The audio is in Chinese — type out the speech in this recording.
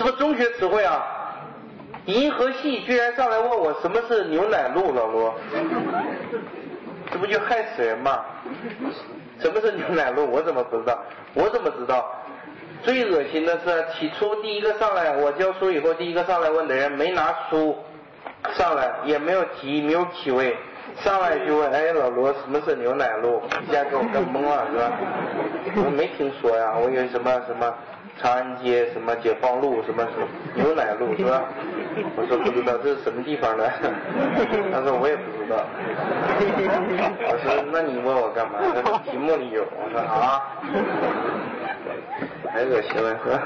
是不中学词汇啊？银河系居然上来问我什么是牛奶路，老罗，这不就害死人吗？什么是牛奶路？我怎么不知道？我怎么知道？最恶心的是，起初第一个上来，我教书以后第一个上来问的人没拿书上来，也没有题，没有体位，上来就问：哎，老罗，什么是牛奶露？一下给我干懵了，是吧？我没听说呀，我以为什么什么。长安街什么解放路什么什么牛奶路是吧？我说不知道这是什么地方的，他说我也不知道。我说那你问我干嘛？他说题目里有。我说啊，太恶心了是吧？